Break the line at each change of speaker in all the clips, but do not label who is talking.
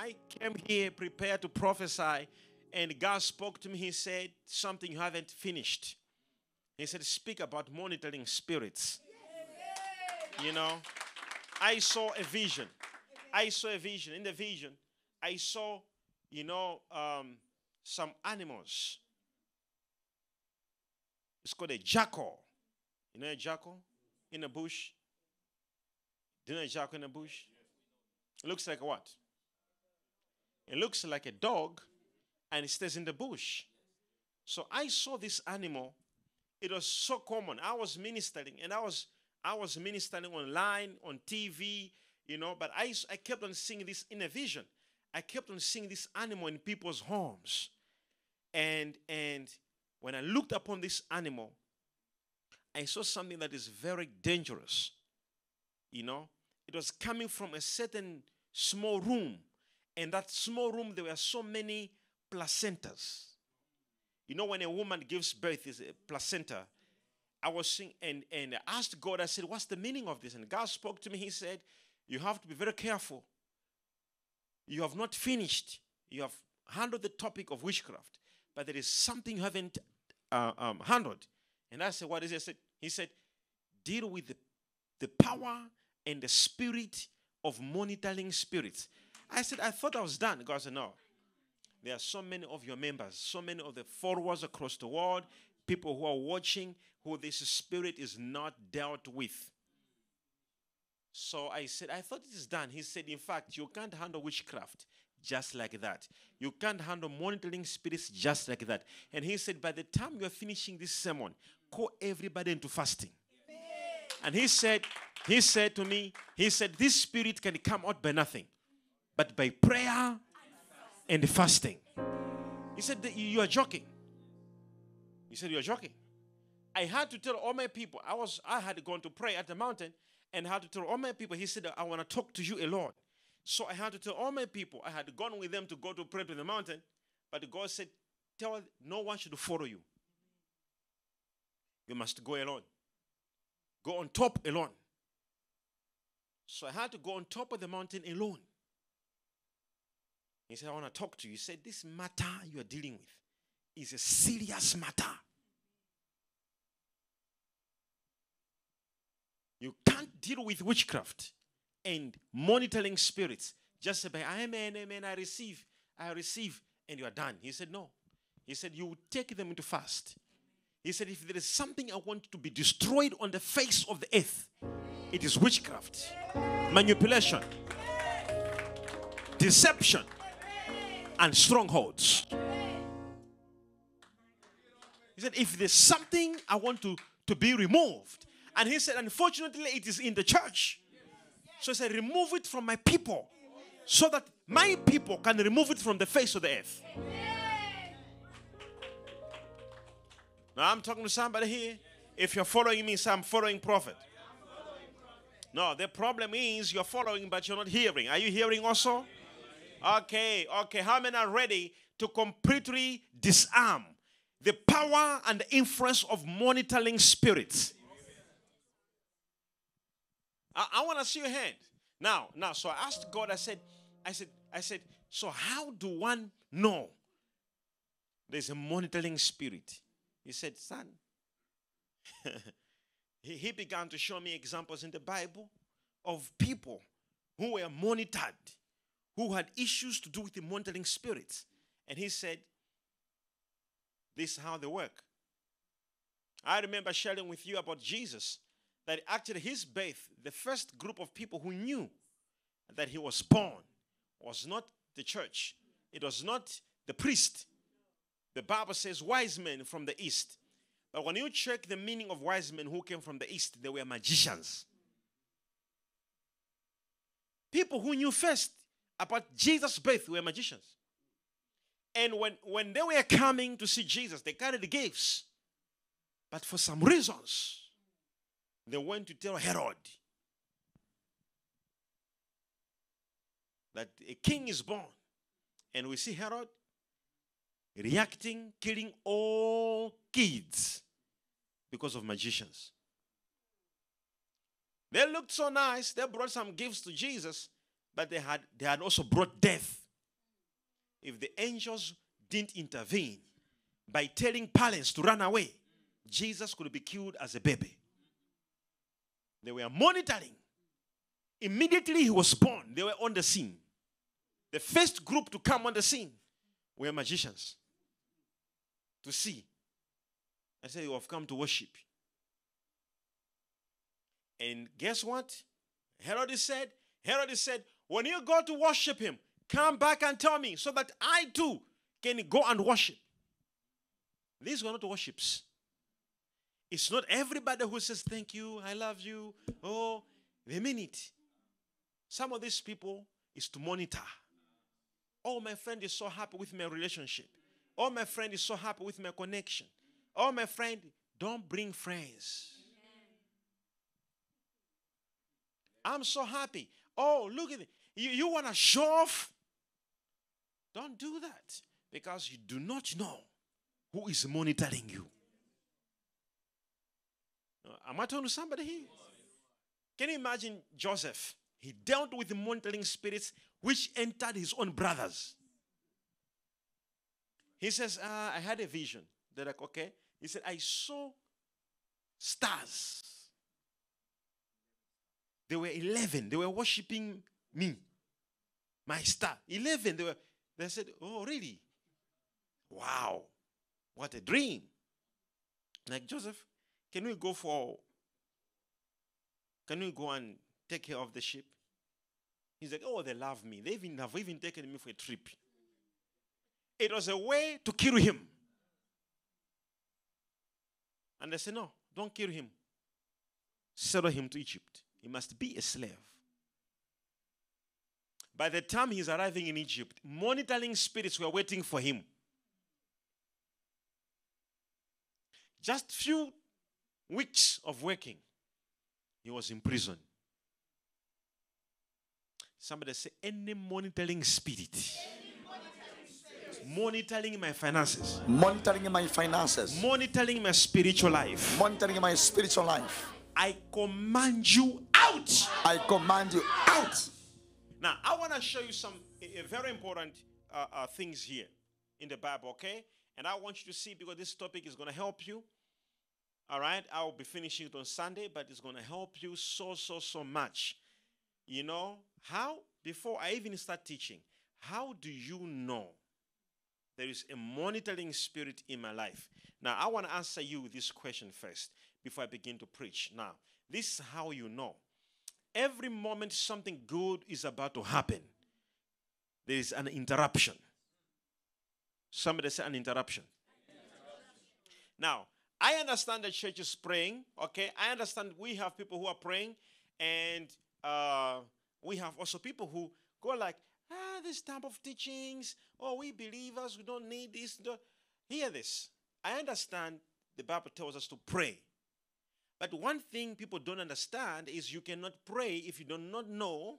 I came here prepared to prophesy, and God spoke to me. He said, Something you haven't finished. He said, Speak about monitoring spirits. You know, I saw a vision. I saw a vision. In the vision, I saw, you know, um, some animals. It's called a jackal. You know a jackal in the bush? Do you know a jackal in the bush? It looks like what? It looks like a dog and it stays in the bush. So I saw this animal. It was so common. I was ministering and I was I was ministering online, on TV, you know, but I, I kept on seeing this in a vision. I kept on seeing this animal in people's homes. And and when I looked upon this animal, I saw something that is very dangerous. You know, it was coming from a certain small room. And that small room, there were so many placentas. You know, when a woman gives birth, is a placenta. I was saying, and, and asked God, I said, What's the meaning of this? And God spoke to me. He said, You have to be very careful. You have not finished. You have handled the topic of witchcraft, but there is something you haven't uh, um, handled. And I said, What is it? Said, he said, Deal with the, the power and the spirit of monitoring spirits. I said, I thought I was done. God said, No. There are so many of your members, so many of the followers across the world, people who are watching, who this spirit is not dealt with. So I said, I thought it is done. He said, In fact, you can't handle witchcraft just like that. You can't handle monitoring spirits just like that. And he said, By the time you're finishing this sermon, call everybody into fasting. And he said, He said to me, He said, This spirit can come out by nothing, but by prayer and fasting. He said, You are joking. He said, You're joking. I had to tell all my people, I was I had gone to pray at the mountain and had to tell all my people, he said, I want to talk to you alone. So I had to tell all my people, I had gone with them to go to pray to the mountain, but God said, Tell no one should follow you. You must go alone. Go on top alone. So I had to go on top of the mountain alone. He said, I want to talk to you. He said, This matter you are dealing with is a serious matter. You can't deal with witchcraft and monitoring spirits just by amen, amen, I receive, I receive, and you are done. He said, No. He said, You take them into fast. He said, If there is something I want to be destroyed on the face of the earth, it is witchcraft, manipulation, deception, and strongholds. He said, If there's something I want to, to be removed, and he said, Unfortunately, it is in the church. So he said, Remove it from my people so that my people can remove it from the face of the earth. Now I'm talking to somebody here. If you're following me, say I'm following prophet. No, the problem is you're following, but you're not hearing. Are you hearing also? Okay, okay. How many are ready to completely disarm the power and the influence of monitoring spirits? I, I want to see your hand. Now, now, so I asked God, I said, I said, I said, so how do one know there's a monitoring spirit? He said, son, he, he began to show me examples in the Bible of people who were monitored, who had issues to do with the monitoring spirits. And he said, This is how they work. I remember sharing with you about Jesus that actually his birth, the first group of people who knew that he was born was not the church, it was not the priest. The Bible says wise men from the east. But when you check the meaning of wise men who came from the east, they were magicians. People who knew first about Jesus' birth were magicians. And when, when they were coming to see Jesus, they carried the gifts. But for some reasons, they went to tell Herod that a king is born. And we see Herod reacting, killing all kids because of magicians. They looked so nice. They brought some gifts to Jesus, but they had, they had also brought death if the angels didn't intervene by telling parents to run away, Jesus could be killed as a baby. They were monitoring. Immediately he was born, they were on the scene. The first group to come on the scene were magicians to see. I said, You have come to worship. And guess what? Herod said, Herod said, When you go to worship him, come back and tell me so that I too can go and worship. These were not worships. It's not everybody who says, Thank you, I love you. Oh, they mean it. Some of these people is to monitor. Oh, my friend is so happy with my relationship. Oh, my friend is so happy with my connection. Oh, my friend, don't bring friends. I'm so happy. Oh, look at it. You, you want to show off? Don't do that because you do not know who is monitoring you. Am I talking to somebody here? Can you imagine Joseph? He dealt with monitoring spirits which entered his own brothers. He says, uh, I had a vision. They're like, okay. He said, I saw stars. They were 11. They were worshiping me, my star. 11. They were. They said, oh, really? Wow. What a dream. Like, Joseph, can we go for, can we go and take care of the sheep? He's like, oh, they love me. They even have even taken me for a trip. It was a way to kill him. And they said, no, don't kill him. Sell him to Egypt. He must be a slave. By the time he's arriving in Egypt, monitoring spirits were waiting for him. Just few weeks of working, he was in prison. Somebody say, any monitoring spirit. Monitoring my finances.
Monitoring my finances.
Monitoring my spiritual life.
Monitoring my spiritual life.
I command you out.
I command you out.
Now, I want to show you some uh, very important uh, uh, things here in the Bible, okay? And I want you to see because this topic is going to help you. All right, I will be finishing it on Sunday, but it's going to help you so, so, so much. You know, how, before I even start teaching, how do you know there is a monitoring spirit in my life? Now, I want to answer you this question first before I begin to preach. Now, this is how you know. Every moment something good is about to happen, there is an interruption. Somebody say an interruption. Now, I understand the church is praying, okay? I understand we have people who are praying, and uh, we have also people who go like, ah, this type of teachings, oh, we believers, we don't need this. Hear this. I understand the Bible tells us to pray. But one thing people don't understand is you cannot pray if you do not know.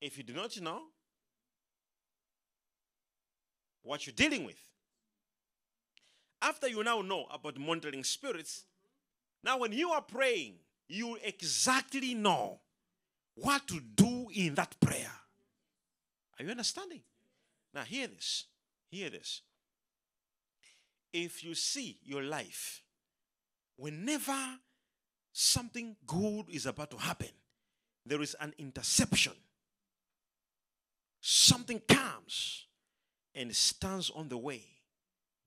If you do not know what you're dealing with. After you now know about monitoring spirits, now when you are praying, you exactly know what to do in that prayer. Are you understanding? Now, hear this. Hear this. If you see your life, whenever something good is about to happen, there is an interception. Something comes and stands on the way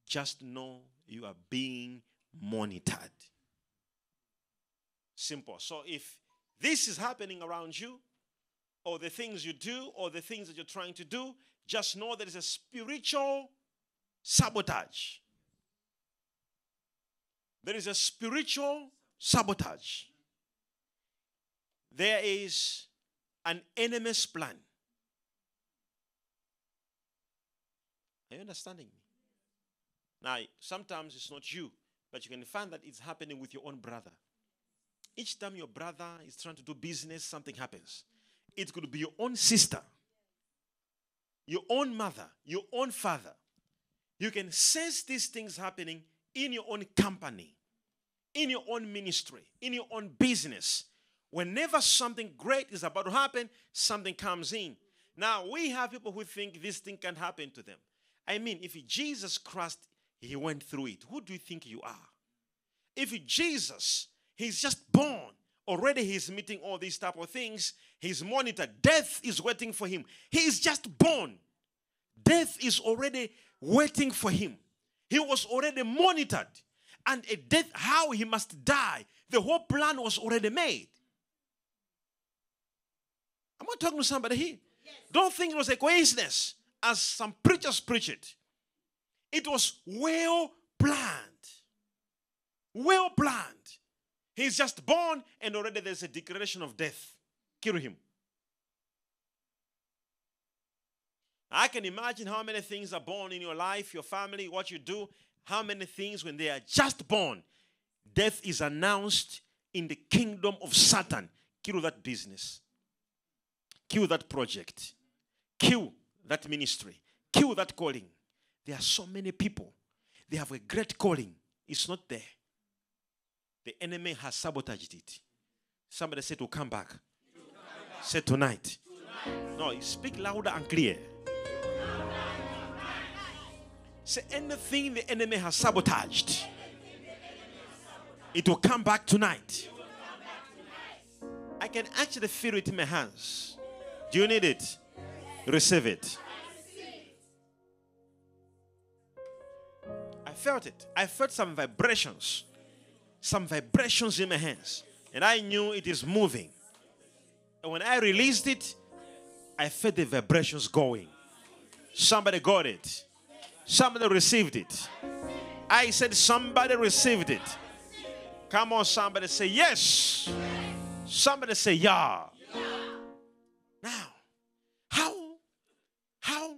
just know you are being monitored. Simple. So if this is happening around you, or the things you do, or the things that you're trying to do, just know there is a spiritual sabotage. There is a spiritual sabotage. There is an enemy's plan. Are you understanding me? Now, sometimes it's not you, but you can find that it's happening with your own brother. Each time your brother is trying to do business, something happens. It could be your own sister, your own mother, your own father. You can sense these things happening in your own company, in your own ministry, in your own business. Whenever something great is about to happen, something comes in. Now, we have people who think this thing can happen to them. I mean, if Jesus Christ, he went through it, who do you think you are? If Jesus, he's just born, already he's meeting all these type of things, he's monitored, death is waiting for him. He is just born. Death is already waiting for him. He was already monitored. And a death, how he must die, the whole plan was already made. I'm I talking to somebody here? Yes. Don't think it was a coincidence, as some preachers preach it. It was well planned. Well planned. He's just born, and already there's a declaration of death. Kill him. I can imagine how many things are born in your life, your family, what you do, how many things when they are just born, death is announced in the kingdom of Satan. Kill that business, kill that project, kill that ministry, kill that calling. There are so many people, they have a great calling, it's not there. The enemy has sabotaged it. Somebody said to come back. Say tonight. tonight. No, speak louder and clear. Say anything the enemy has sabotaged, it will come back tonight. I can actually feel it in my hands. Do you need it? Receive it. I felt it. I felt some vibrations. Some vibrations in my hands. And I knew it is moving. And when I released it, I felt the vibrations going. Somebody got it. Somebody received it. I said, somebody received it. Come on, somebody say yes. Somebody say yeah. Now, how how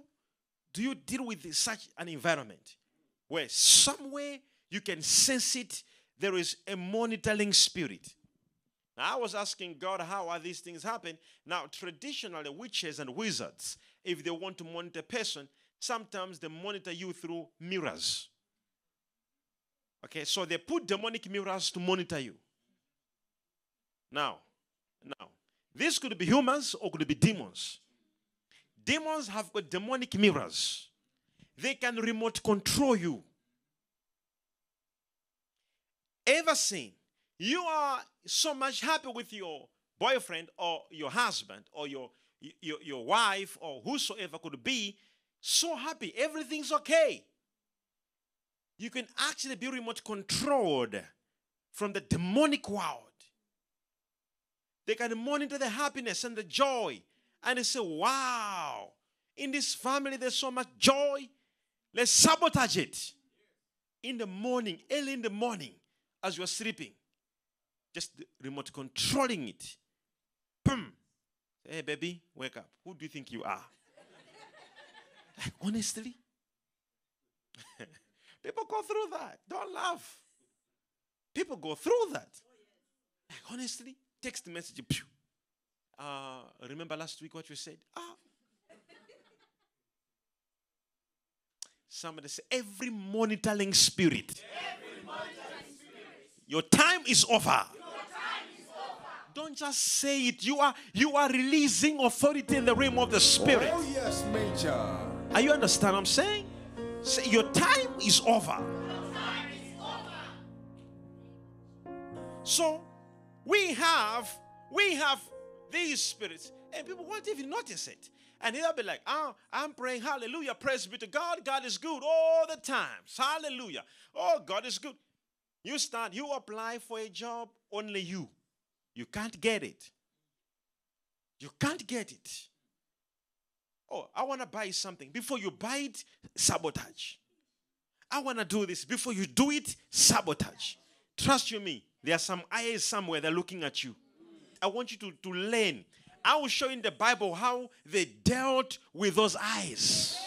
do you deal with such an environment where somewhere you can sense it? There is a monitoring spirit. Now, I was asking God, how are these things happen? Now, traditionally, witches and wizards, if they want to monitor a person, Sometimes they monitor you through mirrors. Okay, so they put demonic mirrors to monitor you. Now, now, this could be humans or could be demons. Demons have got demonic mirrors. They can remote control you. Ever seen you are so much happy with your boyfriend or your husband or your, your, your wife or whosoever could be, so happy, everything's okay. You can actually be remote controlled from the demonic world. They can monitor the happiness and the joy. And they say, wow, in this family there's so much joy. Let's sabotage it. In the morning, early in the morning, as you're sleeping, just remote controlling it. Boom. Hey, baby, wake up. Who do you think you are? Like, honestly? People go through that. Don't laugh. People go through that. Like, honestly? Text message. Uh, remember last week what you said? Ah. Somebody say, every monitoring spirit. Every monitoring spirit. Your time is over. Don't just say it. You are you are releasing authority in the realm of the spirit.
Oh yes, major.
Are you understand what I'm saying? Say, your time is over. So we have we have these spirits, and people won't even notice it. And they'll be like, oh, I'm praying, hallelujah, praise be to God. God is good all the times. Hallelujah. Oh, God is good. You start, you apply for a job, only you. You can't get it. You can't get it. Oh, I want to buy something. Before you buy it, sabotage. I want to do this. Before you do it, sabotage. Trust you me, there are some eyes somewhere that are looking at you. I want you to, to learn. I will show in the Bible how they dealt with those eyes.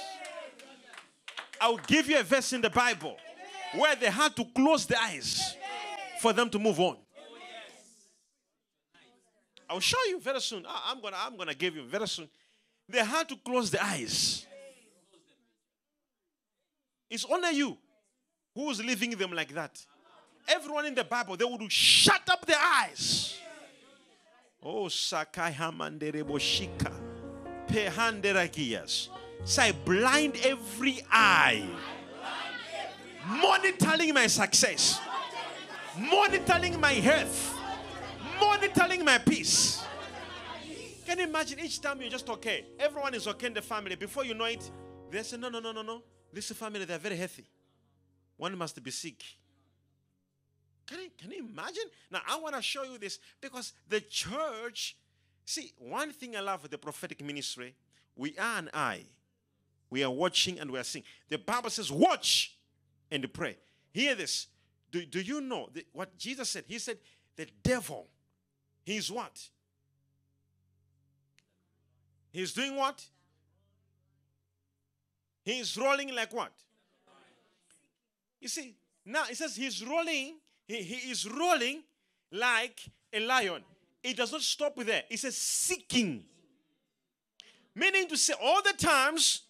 I will give you a verse in the Bible where they had to close the eyes for them to move on. I'll show you very soon. I'm gonna I'm gonna give you very soon. They had to close the eyes. It's only you who's leaving them like that. Everyone in the Bible, they would shut up their eyes. Oh, Sakai Hamanderebo Shika. handerakias. Say, blind every eye. Monitoring my success. Monitoring my health. Monitoring my peace. Can you imagine each time you're just okay? Everyone is okay in the family. Before you know it, they say, no, no, no, no, no. This family, they're very healthy. One must be sick. Can you, can you imagine? Now, I want to show you this because the church, see, one thing I love with the prophetic ministry, we are an eye. We are watching and we are seeing. The Bible says, watch and pray. Hear this. Do, do you know what Jesus said? He said, the devil, he's what? He's doing what? He's rolling like what? You see, now it says he's rolling, he, he is rolling like a lion. It does not stop that. It says seeking. Meaning to say, all the times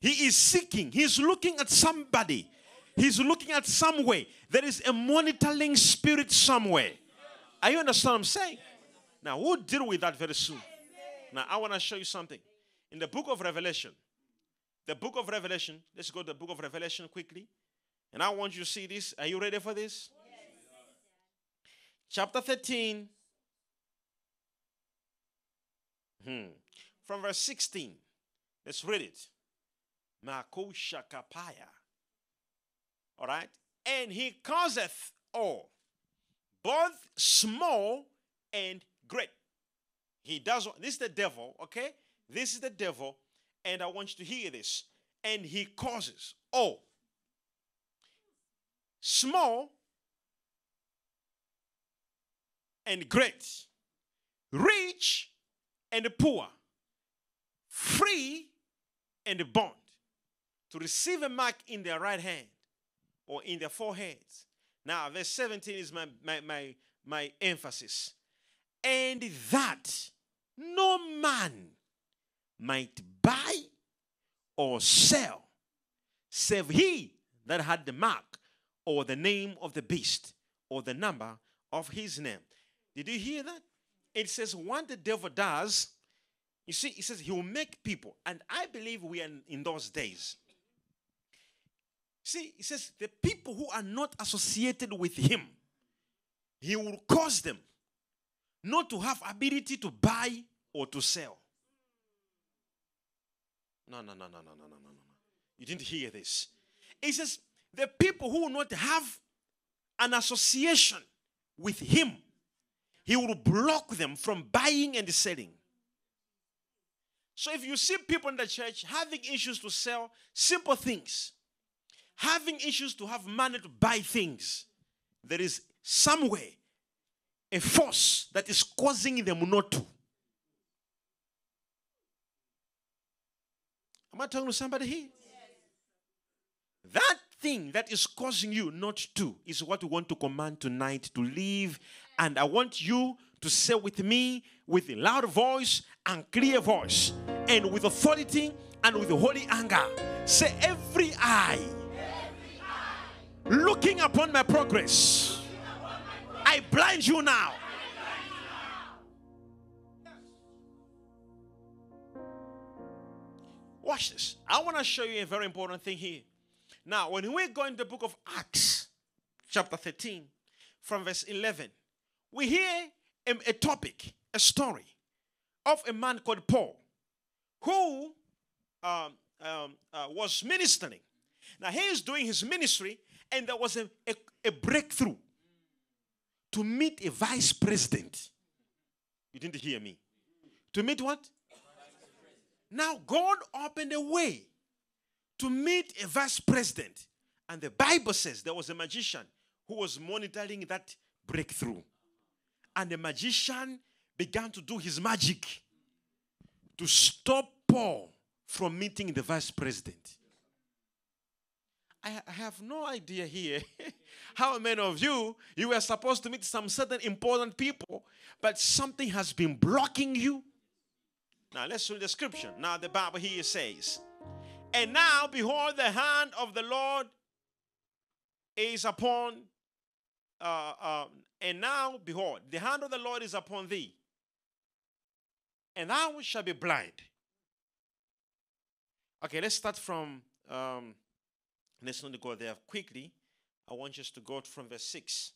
he is seeking, he's looking at somebody, he's looking at some way. There is a monitoring spirit somewhere. Are you understand what I'm saying? Now, we'll deal with that very soon. Now, I want to show you something. In the book of Revelation, the book of Revelation, let's go to the book of Revelation quickly. And I want you to see this. Are you ready for this? Yes. Chapter 13. Hmm. From verse 16. Let's read it. Makoshakapaya. All right. And he causeth all, both small and great. He does this is the devil, okay? This is the devil, and I want you to hear this. And he causes all small and great, rich and poor, free and bond, to receive a mark in their right hand or in their foreheads. Now, verse 17 is my, my, my, my emphasis. And that no man might buy or sell, save he that had the mark or the name of the beast or the number of his name. Did you hear that? It says, what the devil does, you see, it says he will make people, and I believe we are in those days. See, he says the people who are not associated with him, he will cause them not to have ability to buy or to sell. No, no, no, no, no, no, no, no, no. You didn't hear this. He says the people who will not have an association with him, he will block them from buying and selling. So if you see people in the church having issues to sell simple things, having issues to have money to buy things, there is somewhere a force that is causing them not to. Am I talking to somebody here? That thing that is causing you not to is what we want to command tonight to leave. And I want you to say with me with a loud voice and clear voice and with authority and with holy anger. Say, every eye looking upon my progress, I blind you now. Watch this. I want to show you a very important thing here. Now, when we go in the book of Acts, chapter 13, from verse 11, we hear a, a topic, a story of a man called Paul who um, um, uh, was ministering. Now, he is doing his ministry, and there was a, a, a breakthrough to meet a vice president. You didn't hear me. To meet what? Now, God opened a way to meet a vice president. And the Bible says there was a magician who was monitoring that breakthrough. And the magician began to do his magic to stop Paul from meeting the vice president. I, have no idea here how many of you you were supposed to meet some certain important people, but something has been blocking you. Now let's read the scripture. Now the Bible here says, and now, behold, the hand of the Lord is upon, uh, uh, and now, behold, the hand of the Lord is upon thee, and thou shalt be blind. Okay, let's start from. Um, let's not go there quickly. I want us to go from verse 6.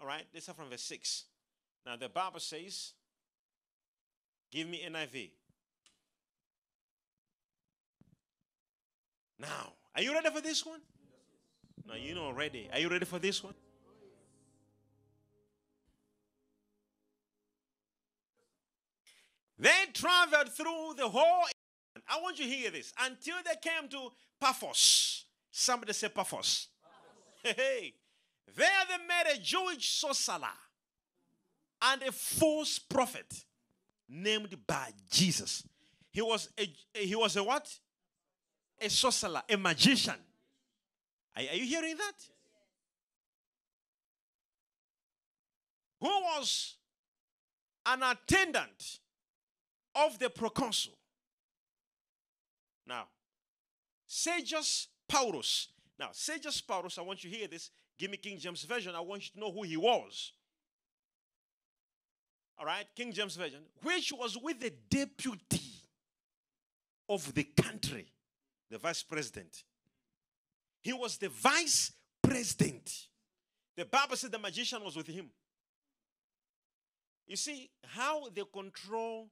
All right, let's start from verse 6. Now, the Bible says, Give me NIV. Now, are you ready for this one? No, you're not ready. Are you ready for this one? They traveled through the whole. I want you to hear this until they came to Paphos. Somebody say Paphos. Hey, there they met a Jewish sorcerer and a false prophet named by Jesus. He was a he was a what? A sorcerer, a magician. Are, are you hearing that? Who was an attendant of the proconsul. Now, Sergius Paulus. Now, Sergius Paulus, I want you to hear this. Give me King James Version. I want you to know who he was. All right, King James Version, which was with the deputy of the country, the vice president. He was the vice president. The Bible said the magician was with him. You see how they control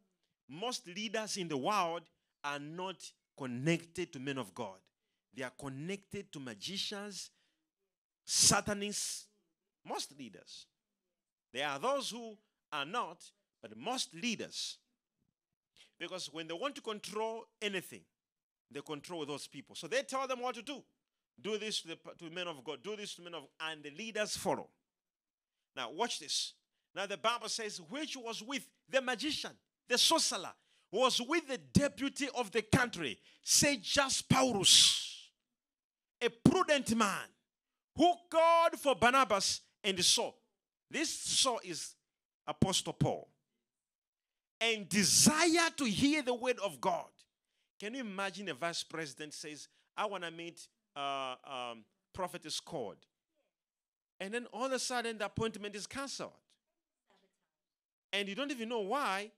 most leaders in the world are not connected to men of God. They are connected to magicians, satanists, most leaders. There are those who are not, but most leaders. Because when they want to control anything, they control those people. So they tell them what to do. Do this to the to men of God, do this to men of and the leaders follow. Now watch this. Now the Bible says, which was with the magician the sorcerer, was with the deputy of the country, Sergius Paulus, a prudent man who called for Barnabas and Saul. This Saul is Apostle Paul. And desire to hear the word of God. Can you imagine a vice president says, I want to meet uh, um, prophet is called. And then all of a sudden the appointment is cancelled. And you don't even know why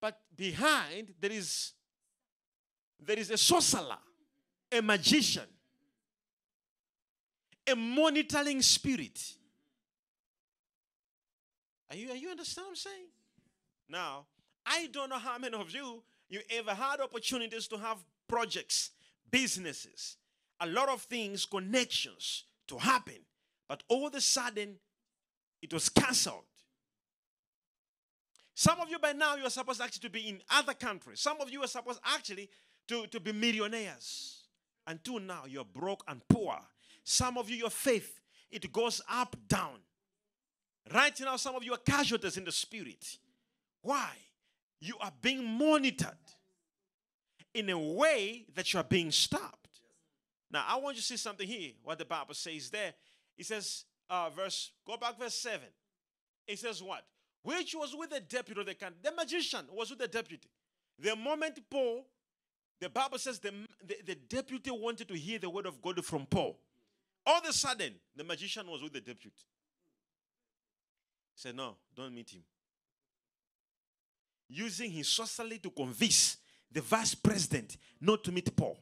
but behind there is there is a sorcerer, a magician, a monitoring spirit. Are you, are you understand what I'm saying? Now, I don't know how many of you you ever had opportunities to have projects, businesses, a lot of things, connections to happen, but all of a sudden it was cancelled some of you by now you are supposed actually to be in other countries. Some of you are supposed actually to, to be millionaires. Until now you're broke and poor. Some of you, your faith, it goes up, down. Right now, some of you are casualties in the spirit. Why? You are being monitored in a way that you are being stopped. Now, I want you to see something here, what the Bible says there. It says, uh, verse, go back verse 7. It says what? Which was with the deputy of the country. The magician was with the deputy. The moment Paul, the Bible says the, the, the, deputy wanted to hear the word of God from Paul. All of a sudden, the magician was with the deputy. He said, No, don't meet him. Using his sorcery to convince the vice president not to meet Paul.